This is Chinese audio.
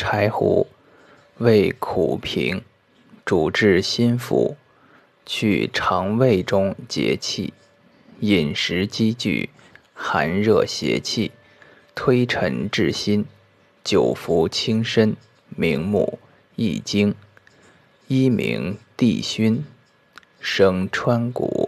柴胡，味苦平，主治心腹，去肠胃中结气，饮食积聚，寒热邪气，推陈至新，久服轻身，明目益精，一名地熏，生川谷。